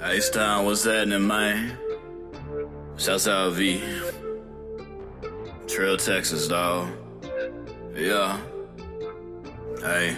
H Town, what's happening, man? Shouts out V. Trill, Texas, dog. Yeah. Hey.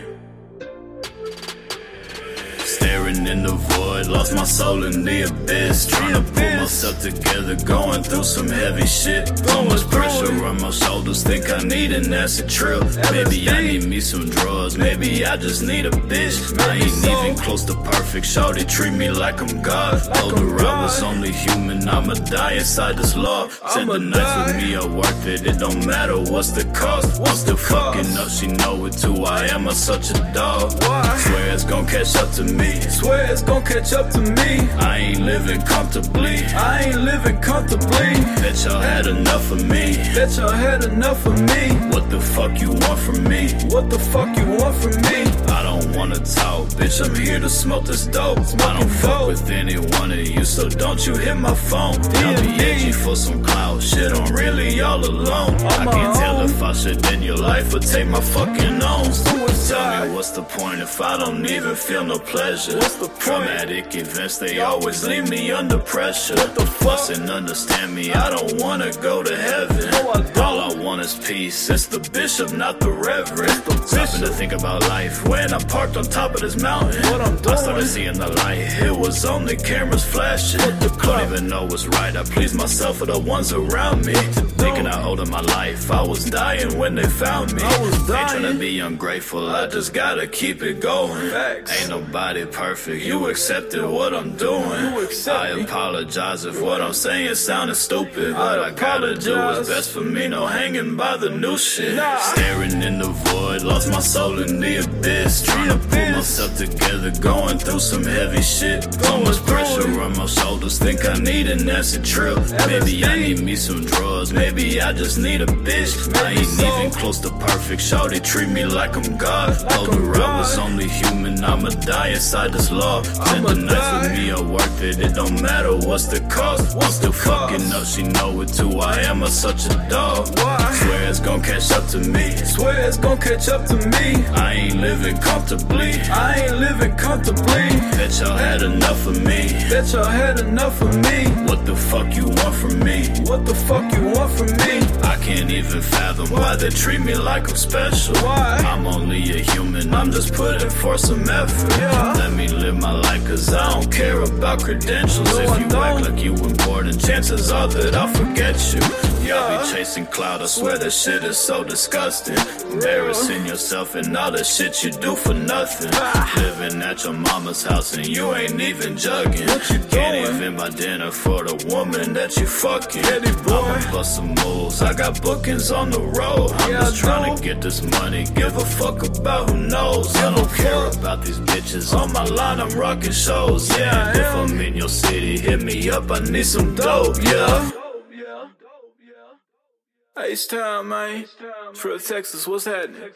Staring in the void, lost my soul in the abyss. Trying to pull myself together, going through some heavy shit. Too much pressure on my shoulders, think I need an acid trip. Maybe I need me some drugs, maybe I just need a bitch. I ain't even close to perfect, shawty treat me like I'm God. Told her I was only human, I'ma die inside this law. Said the nights with me are worth it, it don't matter what's the cost. I'm still fucking up, she know it too. I am a such a dog. Swear it's gon' catch up to me. Swear it's gon' catch up to me. I ain't living comfortably. I ain't living comfortably. Bet y'all had enough of me. Bet y'all had enough of me. What the fuck you want from me? What the fuck you want from me? I don't wanna talk, bitch. I'm here to smoke this dope. I don't fuck with any one of you, so don't you hit my phone. I'll be D&D. for some clout shit. I'm really all alone. I can't tell if I should end your life or take my fucking own. Tell Suicide. me what's the point if I don't even feel no pleasure? What's the point? Traumatic events, they always leave me under pressure. What the fuck? Mustn't understand me, I don't wanna go to heaven. No, I. All I want is peace. It's the bishop, not the reverend. The Stopping to think about life when I'm parked on top of this mountain. What I'm doing. I started seeing the light. It was only cameras flashing. What the Don't fuck? even know what's right. I please myself or the ones around me. Thinking I owed them my life. I was dying when they found me. I was dying. Ain't trying to be ungrateful. I just gotta keep it going. Facts. Ain't nobody perfect. You accepted what I'm doing. I apologize if what I'm saying sounded stupid. But I, I gotta do what's best for me. No hanging by the new shit. Nah. Staring in the void, lost my soul in the abyss. Trying to pull myself together, going through some heavy shit. Going much pressure on my shoulders, think I need an acid trip. Maybe I need me some drugs, maybe I just need a bitch. I ain't even close to perfect, shawty treat me like I'm God. Told I was only human, I'ma die inside this law. Said the nights with me are worth it, it don't matter what's the cost. I'm still fucking up, she know it too, I am a such a dog. Why? Swear it's gon' catch up to me. Swear it's gon' catch up to me. I ain't living comfortably. I ain't living comfortably. Bet y'all had enough of me. Bet y'all had enough of me. What the fuck you want from me? What the fuck you want from me? I can't even fathom why they treat me like I'm special. Why? I'm only a human, I'm just putting forth some effort. Yeah. Let me live my life, cause I don't care about credentials. No, if you act like you important, chances are that I'll forget you. Y'all Yeah. be chasing cloud, I swear that shit is so disgusting. Embarrassing yourself and all the shit you do for nothing. Living at your mama's house and you ain't even jugging. What you Can't even buy dinner for the woman that you fucking. Eddie boy. I'ma bust some moves. I got bookings on the road. I'm Yeah, just trying to get this money. Give a fuck about who knows. I don't care about these bitches. On my line, I'm rocking shows. Yeah, if. I'm in your city, hit me up. I need some dope. Yeah. H Town, man. Trip Texas, what's happening?